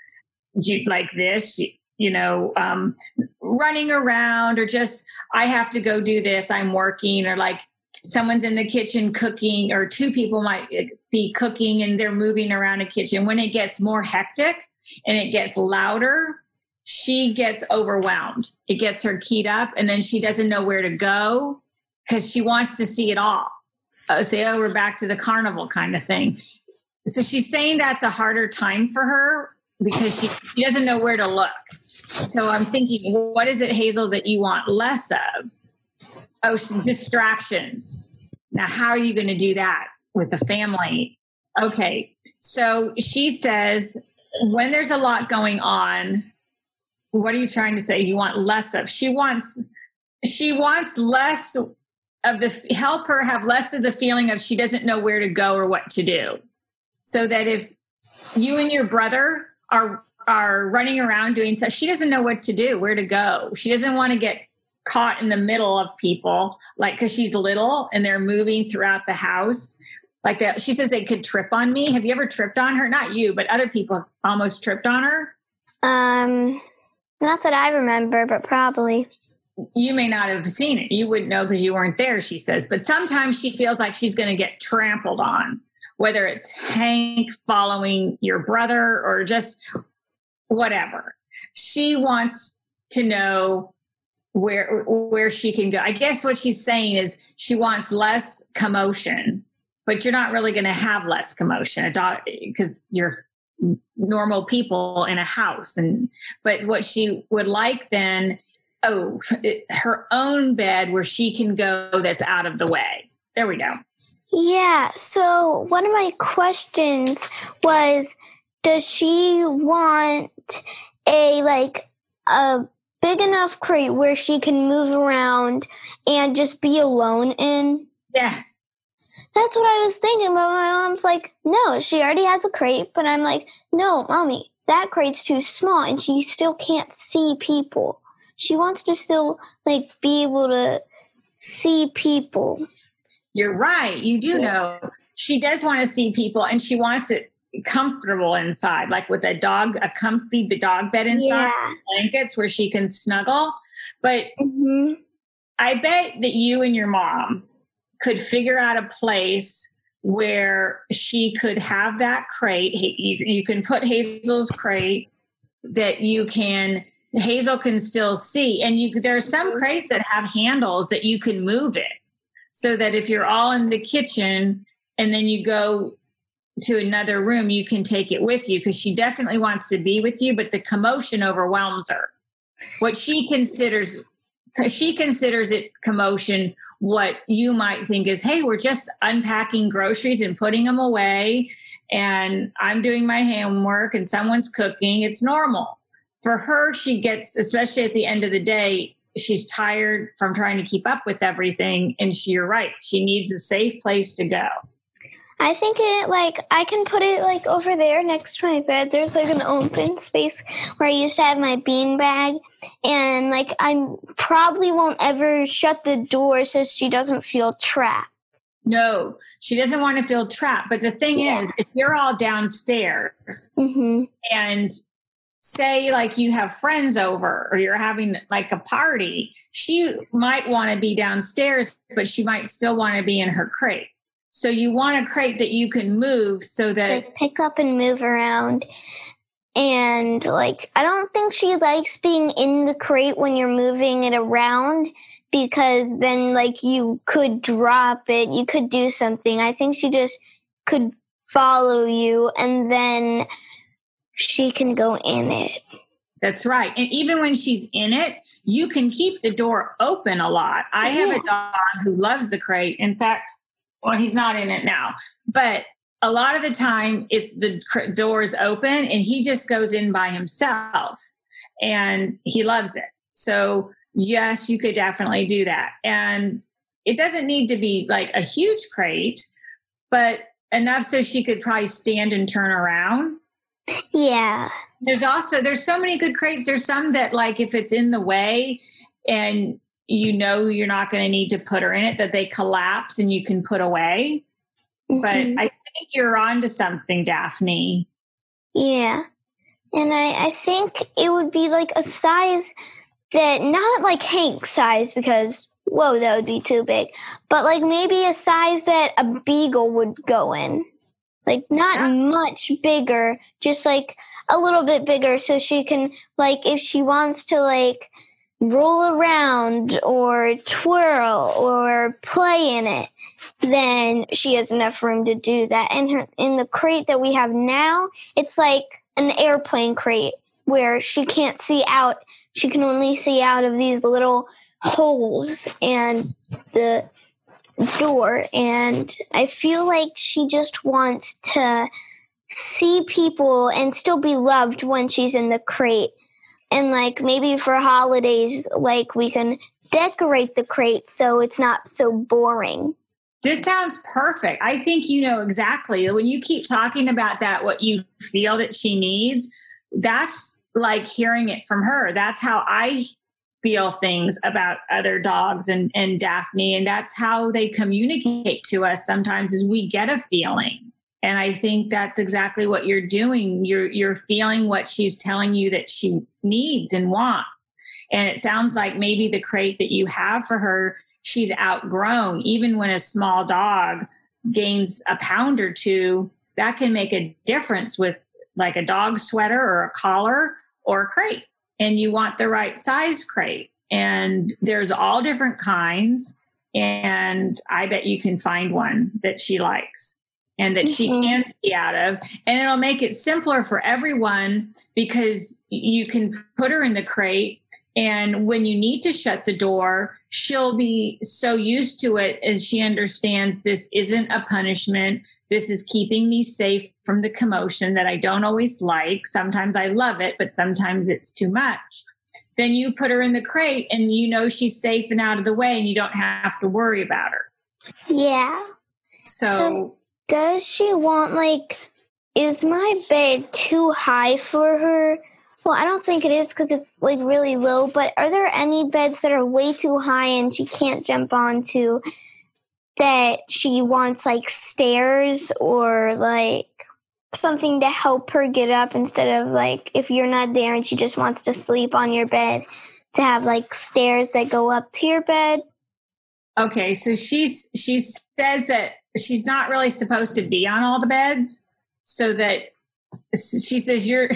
like this you know um, running around or just i have to go do this. I'm working. Or like someone's in the kitchen cooking or two people might be cooking and they're moving around a kitchen. When it gets more hectic and it gets louder she gets overwhelmed. It gets her keyed up and then she doesn't know where to go because she wants to see it all. Uh, say oh we're back to the carnival kind of thing. So she's saying that's a harder time for her because she, she doesn't know where to look. So I'm thinking, what is it, Hazel, that you want less of? Oh, distractions. Now, how are you going to do that with the family? Okay. So she says, when there's a lot going on, what are you trying to say? You want less of? She wants, she wants less of the, help her have less of the feeling of she doesn't know where to go or what to do. So that if you and your brother are are running around doing stuff. She doesn't know what to do, where to go. She doesn't want to get caught in the middle of people, like because she's little and they're moving throughout the house. Like that, she says they could trip on me. Have you ever tripped on her? Not you, but other people almost tripped on her. Um, not that I remember, but probably. You may not have seen it. You wouldn't know because you weren't there. She says, but sometimes she feels like she's going to get trampled on whether it's Hank following your brother or just whatever. She wants to know where where she can go. I guess what she's saying is she wants less commotion, but you're not really going to have less commotion because you're normal people in a house and but what she would like then oh her own bed where she can go that's out of the way there we go yeah so one of my questions was does she want a like a big enough crate where she can move around and just be alone in? Yes. That's what I was thinking, but my mom's like, no, she already has a crate. But I'm like, no, mommy, that crate's too small and she still can't see people. She wants to still like be able to see people. You're right. You do know she does want to see people and she wants it comfortable inside, like with a dog, a comfy dog bed inside, yeah. blankets where she can snuggle. But mm-hmm. I bet that you and your mom could figure out a place where she could have that crate. You, you can put Hazel's crate that you can Hazel can still see, and you there are some crates that have handles that you can move it, so that if you're all in the kitchen and then you go to another room, you can take it with you because she definitely wants to be with you, but the commotion overwhelms her. What she considers, she considers it commotion. What you might think is, hey, we're just unpacking groceries and putting them away, and I'm doing my homework and someone's cooking. It's normal. For her, she gets, especially at the end of the day, she's tired from trying to keep up with everything. And she, you're right, she needs a safe place to go. I think it like I can put it like over there next to my bed. There's like an open space where I used to have my bean bag, and like I probably won't ever shut the door so she doesn't feel trapped. No, she doesn't want to feel trapped. But the thing yeah. is, if you're all downstairs mm-hmm. and say like you have friends over or you're having like a party, she might want to be downstairs, but she might still want to be in her crate. So you want a crate that you can move so that like pick up and move around. And like I don't think she likes being in the crate when you're moving it around because then like you could drop it, you could do something. I think she just could follow you and then she can go in it. That's right. And even when she's in it, you can keep the door open a lot. I have a dog who loves the crate. In fact, well, he's not in it now, but a lot of the time it's the doors open and he just goes in by himself and he loves it. So, yes, you could definitely do that. And it doesn't need to be like a huge crate, but enough so she could probably stand and turn around. Yeah. There's also there's so many good crates. There's some that like if it's in the way and you know you're not going to need to put her in it that they collapse and you can put away mm-hmm. but i think you're on to something daphne. Yeah. And I, I think it would be like a size that not like hank size because whoa that would be too big but like maybe a size that a beagle would go in. Like not yeah. much bigger just like a little bit bigger so she can like if she wants to like roll around or twirl or play in it, then she has enough room to do that. And her, in the crate that we have now, it's like an airplane crate where she can't see out. She can only see out of these little holes and the door. And I feel like she just wants to see people and still be loved when she's in the crate. And like maybe for holidays, like we can decorate the crate so it's not so boring. This sounds perfect. I think you know exactly when you keep talking about that, what you feel that she needs. That's like hearing it from her. That's how I feel things about other dogs and, and Daphne. And that's how they communicate to us sometimes is we get a feeling. And I think that's exactly what you're doing. You're you're feeling what she's telling you that she needs and wants. And it sounds like maybe the crate that you have for her, she's outgrown. Even when a small dog gains a pound or two, that can make a difference with like a dog sweater or a collar or a crate. And you want the right size crate. And there's all different kinds. And I bet you can find one that she likes and that mm-hmm. she can see out of. And it'll make it simpler for everyone because you can put her in the crate. And when you need to shut the door, she'll be so used to it and she understands this isn't a punishment. This is keeping me safe from the commotion that I don't always like. Sometimes I love it, but sometimes it's too much. Then you put her in the crate and you know she's safe and out of the way and you don't have to worry about her. Yeah. so, so- does she want like is my bed too high for her? Well, I don't think it is because it's like really low, but are there any beds that are way too high and she can't jump onto that she wants like stairs or like something to help her get up instead of like if you're not there and she just wants to sleep on your bed to have like stairs that go up to your bed? Okay, so she's she says that she's not really supposed to be on all the beds so that she says you're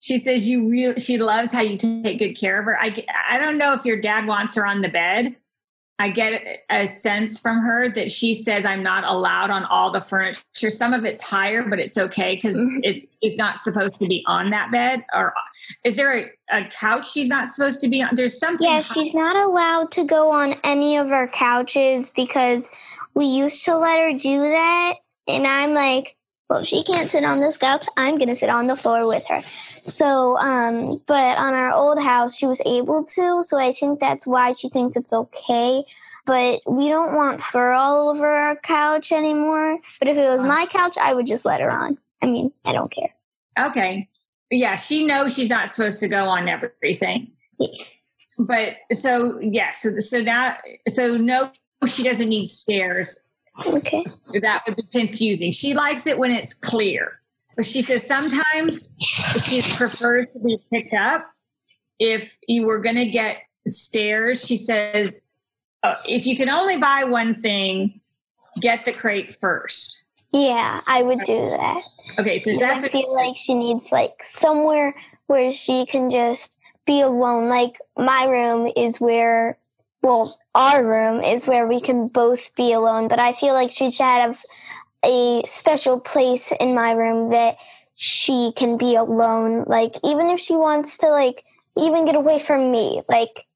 she says you really she loves how you take good care of her. I i don't know if your dad wants her on the bed. I get a sense from her that she says i'm not allowed on all the furniture. Some of it's higher but it's okay because mm-hmm. it's she's not supposed to be on that bed or is there a, a couch she's not supposed to be on? There's something yeah she's not allowed to go on any of our couches because we used to let her do that. And I'm like, well, she can't sit on this couch. I'm going to sit on the floor with her. So, um, but on our old house, she was able to. So I think that's why she thinks it's okay. But we don't want fur all over our couch anymore. But if it was my couch, I would just let her on. I mean, I don't care. Okay. Yeah, she knows she's not supposed to go on everything. But so, yeah, so, so now, so no she doesn't need stairs. Okay. That would be confusing. She likes it when it's clear. But she says sometimes she prefers to be picked up. If you were going to get stairs, she says, uh, if you can only buy one thing, get the crate first. Yeah, I would do that. Okay, so that's. I feel like she needs like somewhere where she can just be alone. Like my room is where, well, our room is where we can both be alone, but I feel like she should have a special place in my room that she can be alone. Like, even if she wants to, like, even get away from me. Like,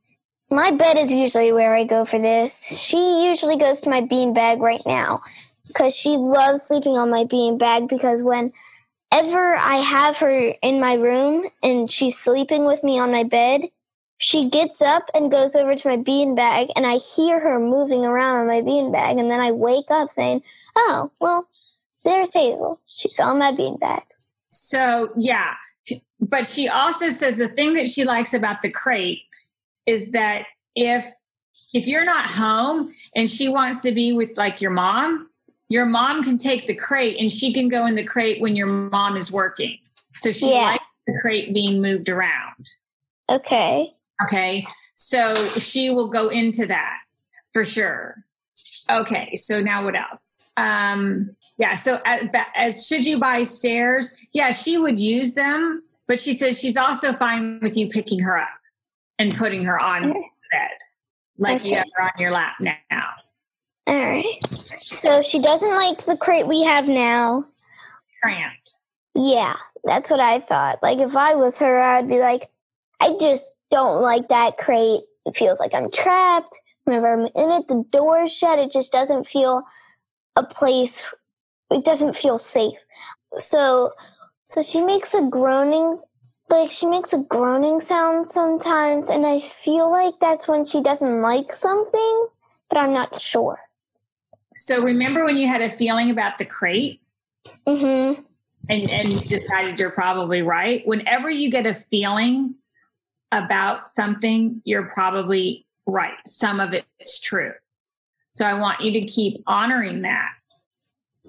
my bed is usually where I go for this. She usually goes to my bean bag right now because she loves sleeping on my bean bag because whenever I have her in my room and she's sleeping with me on my bed, she gets up and goes over to my beanbag, and I hear her moving around on my beanbag, and then I wake up saying, "Oh, well, there's Hazel. She's on my beanbag." So yeah, but she also says the thing that she likes about the crate is that if if you're not home and she wants to be with like your mom, your mom can take the crate and she can go in the crate when your mom is working. So she yeah. likes the crate being moved around. Okay. Okay. So she will go into that for sure. Okay. So now what else? Um, yeah. So as, as should you buy stairs? Yeah, she would use them, but she says she's also fine with you picking her up and putting her on okay. bed, like okay. you have her on your lap now. All right. So she doesn't like the crate we have now. Cramped. Yeah, That's what I thought. Like if I was her, I'd be like, I just don't like that crate. It feels like I'm trapped. Whenever I'm in it, the door's shut. It just doesn't feel a place. It doesn't feel safe. So, so she makes a groaning, like she makes a groaning sound sometimes, and I feel like that's when she doesn't like something, but I'm not sure. So remember when you had a feeling about the crate? Mm-hmm. And, and you decided you're probably right. Whenever you get a feeling about something, you're probably right. Some of it's true. So I want you to keep honoring that.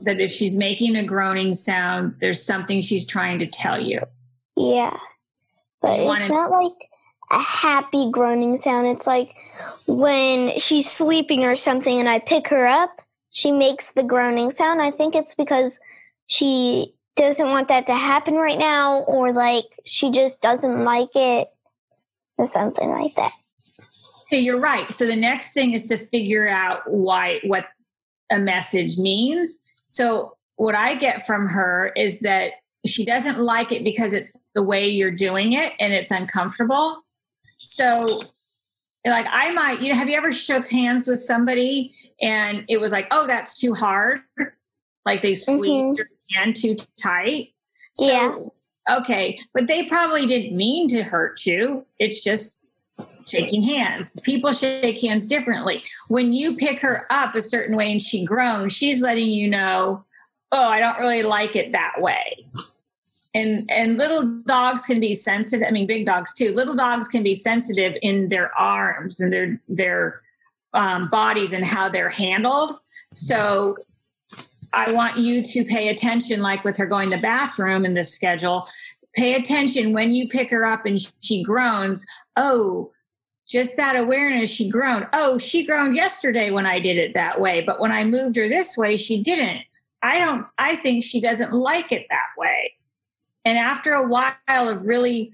That if she's making a groaning sound, there's something she's trying to tell you. Yeah. But You it's wanna- not like a happy groaning sound. It's like when she's sleeping or something and I pick her up, she makes the groaning sound. I think it's because she doesn't want that to happen right now or like she just doesn't like it or something like that. Okay, you're right. So the next thing is to figure out why what a message means. So what I get from her is that she doesn't like it because it's the way you're doing it and it's uncomfortable. So like I might, you know, have you ever shook hands with somebody and it was like, oh, that's too hard? Like they squeezed Mhm. your hand too tight. So, Yeah. Okay, but they probably didn't mean to hurt you. It's just shaking hands. People shake hands differently. When you pick her up a certain way and she groans, she's letting you know, "Oh, I don't really like it that way." And and little dogs can be sensitive. I mean, big dogs too. Little dogs can be sensitive in their arms and their their um, bodies and how they're handled. So I want you to pay attention, like with her going to the bathroom in the schedule. Pay attention when you pick her up and she groans. Oh, just that awareness, she groaned. Oh, she groaned yesterday when I did it that way, but when I moved her this way, she didn't. I don't, I think she doesn't like it that way. And after a while of really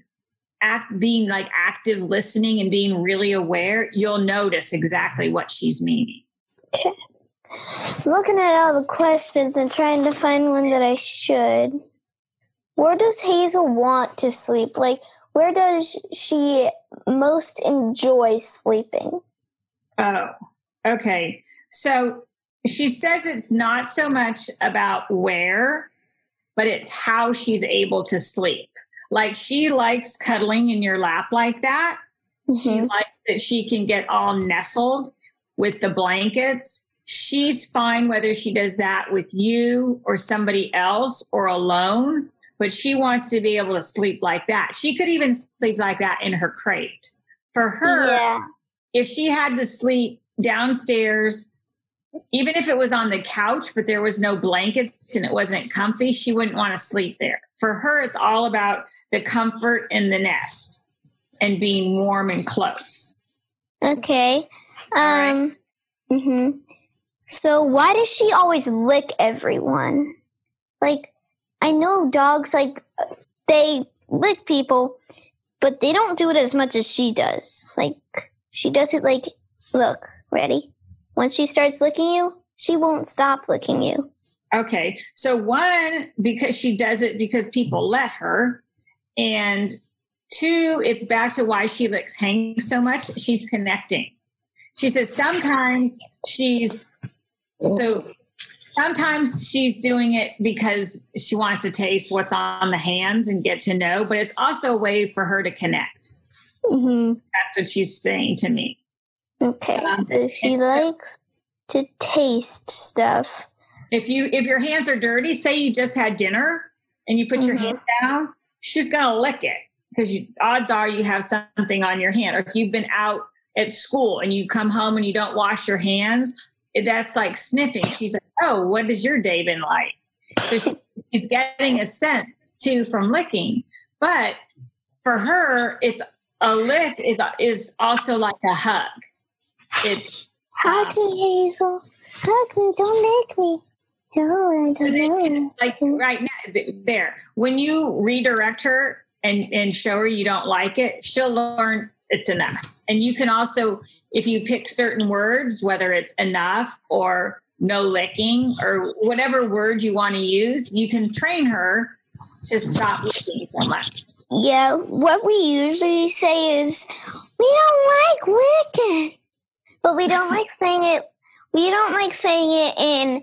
act being like active listening and being really aware, you'll notice exactly what she's meaning. <laughs> Looking at all the questions and trying to find one that I should. Where does Hazel want to sleep? Like, where does she most enjoy sleeping? Oh, okay. So she says it's not so much about where, but it's how she's able to sleep. Like she likes cuddling in your lap like that. She Mhm. likes that she can get all nestled with the blankets. She's fine whether she does that with you or somebody else or alone, but she wants to be able to sleep like that. She could even sleep like that in her crate. For her, Yeah. if she had to sleep downstairs, even if it was on the couch, but there was no blankets and it wasn't comfy, she wouldn't want to sleep there. For her, it's all about the comfort in the nest and being warm and close. Okay. right. Um. So why does she always lick everyone? Like, I know dogs like they lick people, but they don't do it as much as she does. Like, she does it like, look, ready? Once she starts licking you, she won't stop licking you. Okay. So, one, because she does it because people let her. And two, it's back to why she licks Hank so much. She's connecting. She says sometimes she's so sometimes she's doing it because she wants to taste what's on the hands and get to know, but it's also a way for her to connect. hmm That's what she's saying to me. Okay, Um, so she likes to taste stuff. If you if your hands are dirty, say you just had dinner and you put your Mhm. hand down, she's gonna lick it because odds are you have something on your hand. Or if you've been out at school and you come home and you don't wash your hands, that's like sniffing. She's like, "Oh, what has your day been like?" So she, she's getting a sense too from licking. But for her, it's a lick is is also like a hug. It's Hug me, Hazel. Hug me. Don't lick me. No, I don't know. like right now there when you redirect her and and show her you don't like it she'll learn it's enough and you can also if you pick certain words whether it's enough or no licking or whatever word you want to use you can train her to stop licking so much. Yeah, what we usually say is, we don't like licking. But we don't like saying it, we don't like saying it in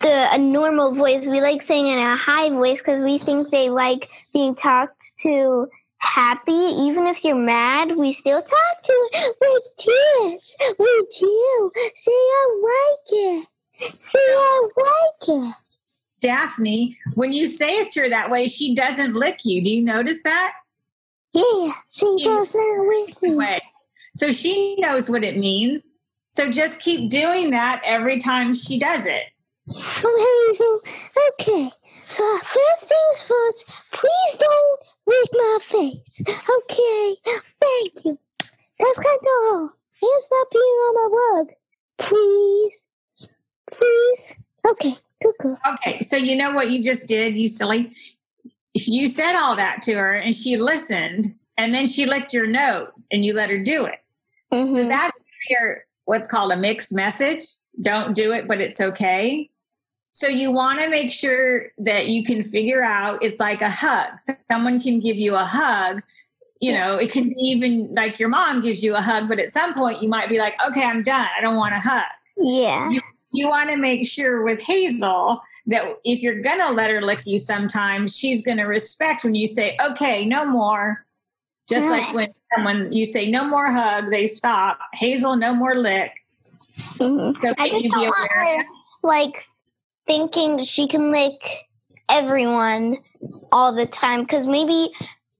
the a normal voice. We like saying it in a high voice because we think they like being talked to happy. Even if you're mad, we still talk to her. like this. We do. Say I like it. Say I like it. Daphne, when you say it to her that way, she doesn't lick you. Do you notice that? Yeah, she does not lick me. Way. So she knows what it means. So just keep doing that every time she does it. Okay, so first things first, please don't lick my face. Okay, thank you. That's kind of home. And stop peeing on my rug. Please. Please. Okay, girl. Okay, so you know what you just did, you silly? You said all that to her and she listened and then she licked your nose and you let her do it. Mhm. So that's your what's called a mixed message. Don't do it, but it's okay. So you want to make sure that you can figure out it's like a hug. Someone can give you a hug. You know, it can be even like your mom gives you a hug, but at some point you might be like, okay, I'm done. I don't want a hug. yeah. You want to make sure with Hazel that if you're going to let her lick you sometimes, she's going to respect when you say, okay, no more. Just like when someone you say no more hug, they stop. Hazel, no more lick. Mhm. So I just you don't want her like thinking she can lick everyone all the time because maybe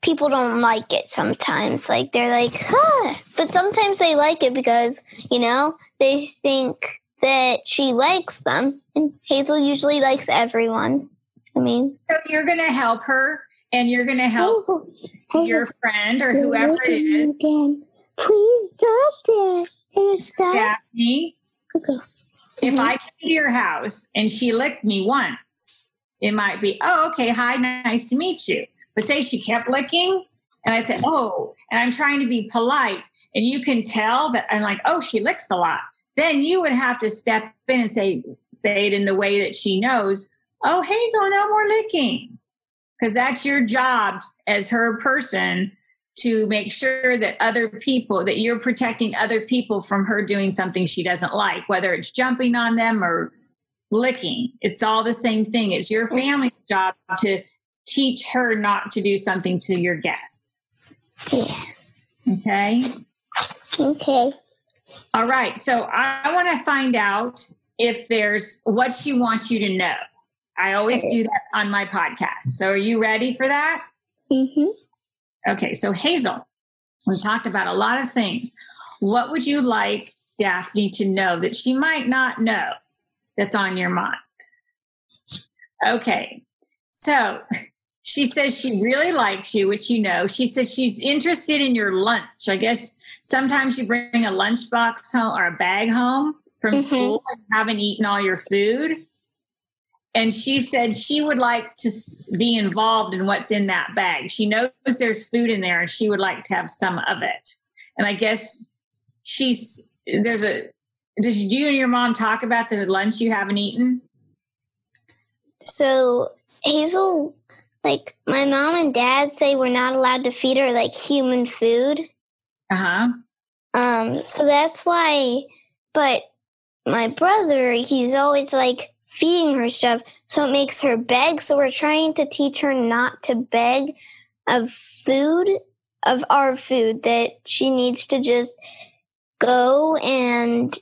people don't like it sometimes. Like they're like, huh. But sometimes they like it because, you know, they think that she likes them. And Hazel usually likes everyone. I mean, So you're going to help her and you're going to help Hazel, Hazel, your friend or whoever it is, Again. Please stop you stop? Daphne. Okay. If Mhm. I came to your house and she licked me once, it might be, oh, okay, hi, nice to meet you. But say she kept licking and I said, oh, and I'm trying to be polite and you can tell that I'm like, oh, she licks a lot. Then you would have to step in and say, say it in the way that she knows, oh, Hazel, no more licking. Because that's your job as her person to make sure that other people that you're protecting other people from her doing something she doesn't like whether it's jumping on them or licking. It's all the same thing. It's your family's job to teach her not to do something to your guests. Yeah. okay? Okay. all right. So i, I want to find out if there's what she wants you to know. I always do that on my podcast. So are you ready for that? Mm-hmm. Okay, so Hazel, we talked about a lot of things. What would you like Daphne to know that she might not know that's on your mind? Okay, so <laughs> she says she really likes you, which you know. She says she's interested in your lunch. I guess sometimes you bring a lunchbox home or a bag home from Mhm. school and haven't eaten all your food. And she said she would like to be involved in what's in that bag. She knows there's food in there and she would like to have some of it. And I guess she's there's a did you and your mom talk about the lunch you haven't eaten? So Hazel, like my mom and dad say we're not allowed to feed her like human food. Uh-huh. Um, so that's why. But my brother, he's always like feeding her stuff, so it makes her beg. So we're trying to teach her not to beg of food, of our food, that she needs to just go and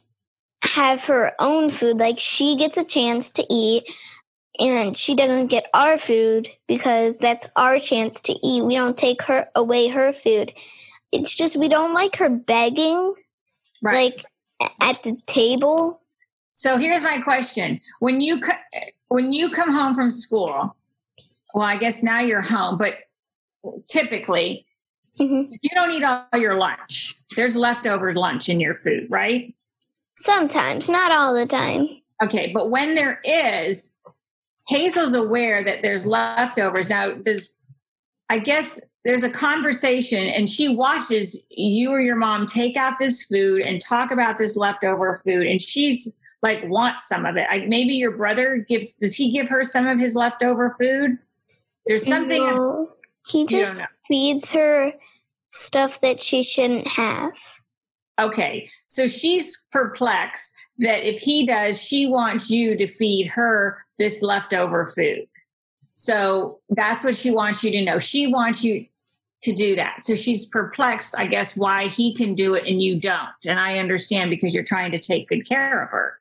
have her own food. Like she gets a chance to eat, and she doesn't get our food because that's our chance to eat. We don't take her away her food. It's just we don't like her begging Right. like at the table. So here's my question: When you when you come home from school, well, I guess now you're home, but typically Mhm. you don't eat all your lunch. There's leftover lunch in your food, right? Sometimes, not all the time. Okay, but when there is, Hazel's aware that there's leftovers. Now, does I guess there's a conversation, and she watches you or your mom take out this food and talk about this leftover food, and she's like want some of it. I, maybe your brother gives. Does he give her some of his leftover food? There's something. No, he just feeds her stuff that she shouldn't have. Okay, so she's perplexed that if he does, she wants you to feed her this leftover food. So that's what she wants you to know. She wants you to do that. So she's perplexed, I guess, why he can do it and you don't. And I understand because you're trying to take good care of her.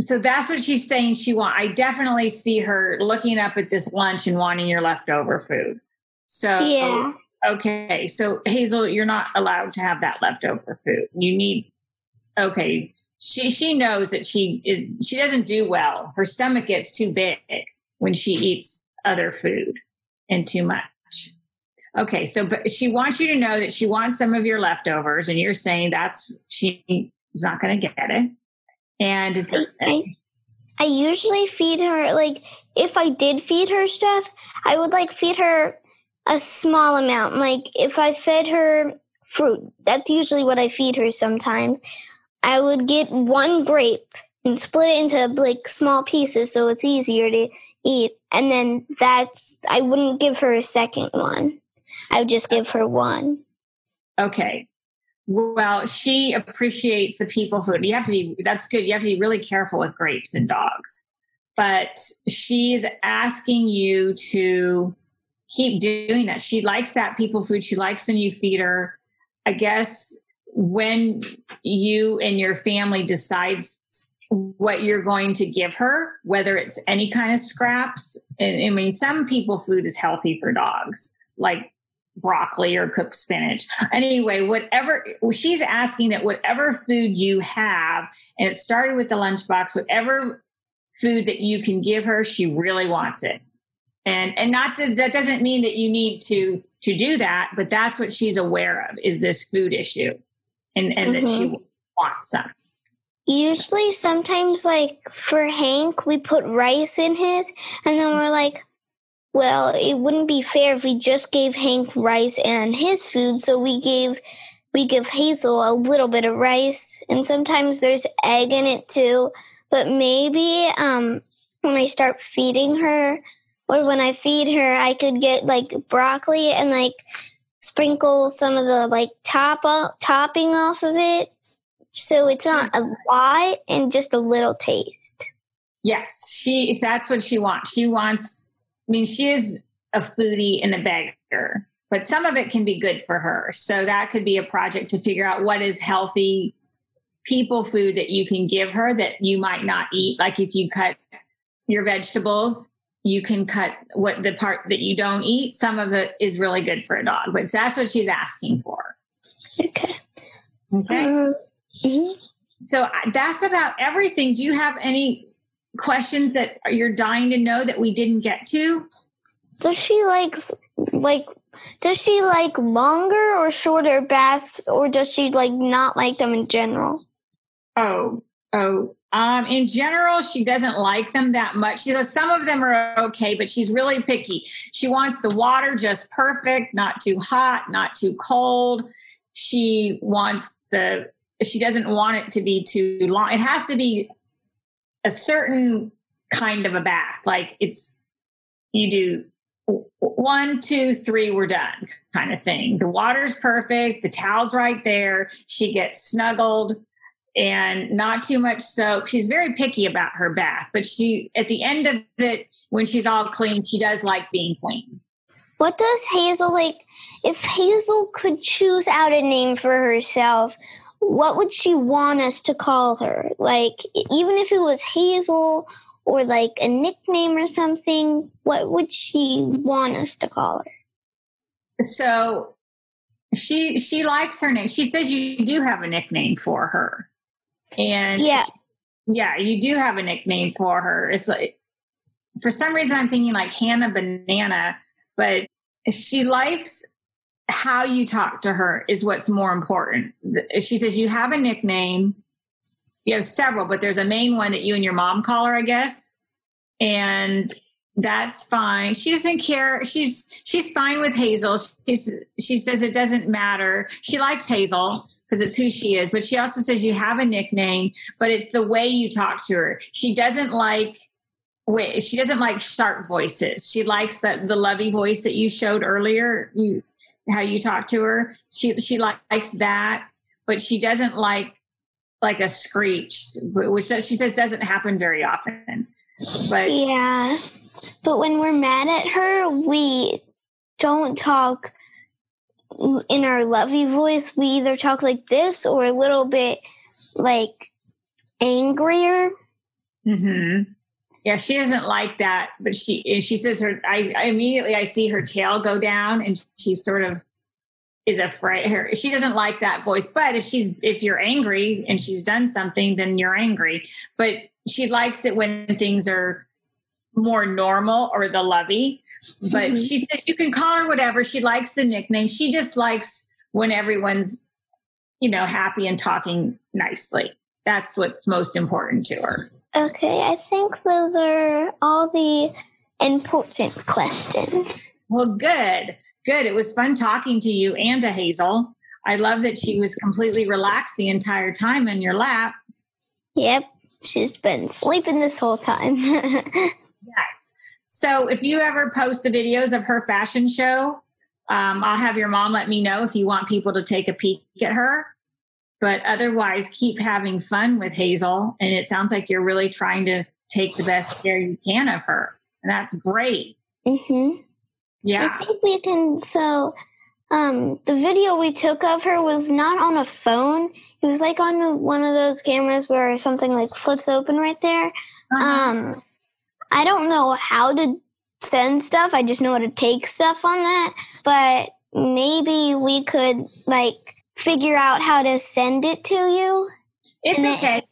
So that's what she's saying she want. I definitely see her looking up at this lunch and wanting your leftover food. So Yeah. Okay, so Hazel, you're not allowed to have that leftover food. You need okay. She she knows that she is she doesn't do well. Her stomach gets too big when she eats other food and too much. Okay, so but she wants you to know that she wants some of your leftovers, and you're saying that's she's not going to get it. And is I, I usually feed her like if I did feed her stuff, I would like feed her a small amount. Like if I fed her fruit, that's usually what I feed her sometimes. I would get one grape and split it into like small pieces so it's easier to eat. And then that's I wouldn't give her a second one. I would just give her one. Okay. Well, she appreciates the people food. You have to be, that's good. You have to be really careful with grapes and dogs. But she's asking you to keep doing that. She likes that people food. She likes when you feed her. I guess when you and your family decides what you're going to give her, whether it's any kind of scraps. I mean, some people food is healthy for dogs, like broccoli or cooked spinach. Anyway, whatever she's asking that whatever food you have, and it started with the lunchbox, whatever food that you can give her, she really wants it. And and not to, that doesn't mean that you need to to do that, but that's what she's aware of is this food issue, and and that she mm-hmm. wants some. Usually, sometimes, like for Hank, we put rice in his, and then we're like, well, it wouldn't be fair if we just gave Hank rice and his food, so we gave we give Hazel a little bit of rice, and sometimes there's egg in it too. But maybe um, when I start feeding her, or when I feed her, I could get like broccoli and like sprinkle some of the like top topping off of it so it's not a lot and just a little taste. Yes, she. That's what she wants. She wants. I mean, she is a foodie and a beggar, but some of it can be good for her. So that could be a project to figure out what is healthy people food that you can give her that you might not eat. Like if you cut your vegetables, you can cut what the part that you don't eat. Some of it is really good for a dog, but that's what she's asking for. Okay. Okay. Um, mhm. so that's about everything. Do you have any questions that you're dying to know that we didn't get to? Does she like like does she like longer or shorter baths or does she like not like them in general? Oh, oh. Um, in general, she doesn't like them that much. She goes, some of them are okay, but she's really picky. She wants the water just perfect, not too hot, not too cold. She wants the, she doesn't want it to be too long. It has to be a certain kind of a bath. Like it's, you do one, two, three, we're done kind of thing. The water's perfect, the towel's right there. She gets snuggled and not too much soap. She's very picky about her bath, but she, at the end of it, when she's all clean, she does like being clean. What does Hazel like if Hazel could choose out a name for herself, what would she want us to call her? Like even if it was Hazel or like a nickname or something, what would she want us to call her? So she she likes her name. She says you do have a nickname for her, and Yeah. yeah, you do have a nickname for her. It's like for some reason I'm thinking like Hannah Banana, but she likes how you talk to her is what's more important. She says you have a nickname. You have several, but there's a main one that you and your mom call her, I guess. And that's fine. She doesn't care. She's she's fine with Hazel. She's, she says it doesn't matter. She likes Hazel because it's who she is, but she also says you have a nickname, but it's the way you talk to her. She doesn't like wait, she doesn't like sharp voices. She likes that the lovey voice that you showed earlier. You how you talk to her. She she likes that, but she doesn't like like a screech, which she says doesn't happen very often. But yeah, but when we're mad at her, we don't talk in our lovey voice. We either talk like this or a little bit like angrier. Hmm. Yeah, she doesn't like that, but she she says her. I, I immediately I see her tail go down, and she's sort of is afraid. Her she doesn't like that voice. But if she's if you're angry and she's done something, then you're angry. But she likes it when things are more normal or the lovey. But mm-hmm. she says you can call her whatever. She likes the nickname. She just likes when everyone's you know happy and talking nicely. That's what's most important to her. Okay, I think those are all the important questions. Well, good, good. It was fun talking to you and to Hazel. I love that she was completely relaxed the entire time in your lap. Yep, she's been sleeping this whole time. <laughs> yes. So if you ever post the videos of her fashion show, um, I'll have your mom let me know if you want people to take a peek at her. But otherwise, keep having fun with Hazel. And it sounds like you're really trying to take the best care you can of her. And that's great. Mm-hmm. Yeah. I think we can. So, um, the video we took of her was not on a phone. It was like on one of those cameras where something like flips open right there. Uh-huh. Um, I don't know how to send stuff. I just know how to take stuff on that. But maybe we could like figure out how to send it to you? It's okay. It,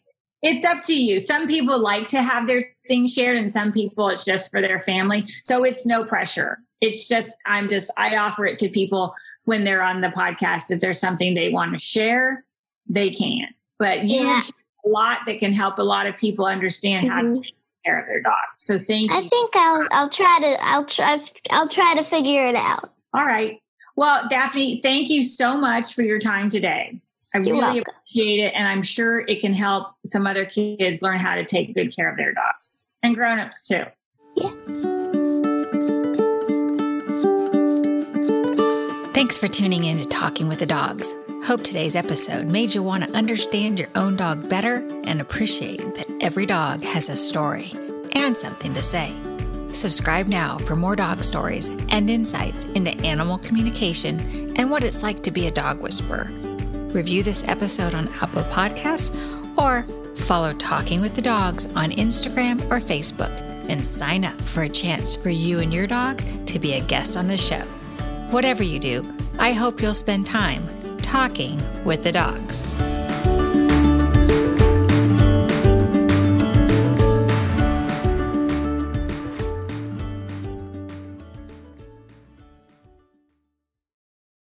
it's up to you. Some people like to have their things shared, and some people it's just for their family. So it's no pressure. It's just, I'm just, I offer it to people when they're on the podcast. If there's something they want to share, they can. But you yeah. a lot that can help a lot of people understand mm-hmm. how to mm-hmm. take care of their dog. So thank you. I think I'll I'll try to I'll try I'll try to figure it out. All right. Well, Daphne, thank you so much for your time today. I You're really welcome. appreciate it. And I'm sure it can help some other kids learn how to take good care of their dogs and grown-ups too. Yeah. Thanks for tuning in to Talking with the Dogs. Hope today's episode made you want to understand your own dog better and appreciate that every dog has a story and something to say. Subscribe now for more dog stories and insights into animal communication and what it's like to be a dog whisperer. Review this episode on Apple Podcasts or follow Talking with the Dogs on Instagram or Facebook and sign up for a chance for you and your dog to be a guest on the show. Whatever you do, I hope you'll spend time talking with the dogs.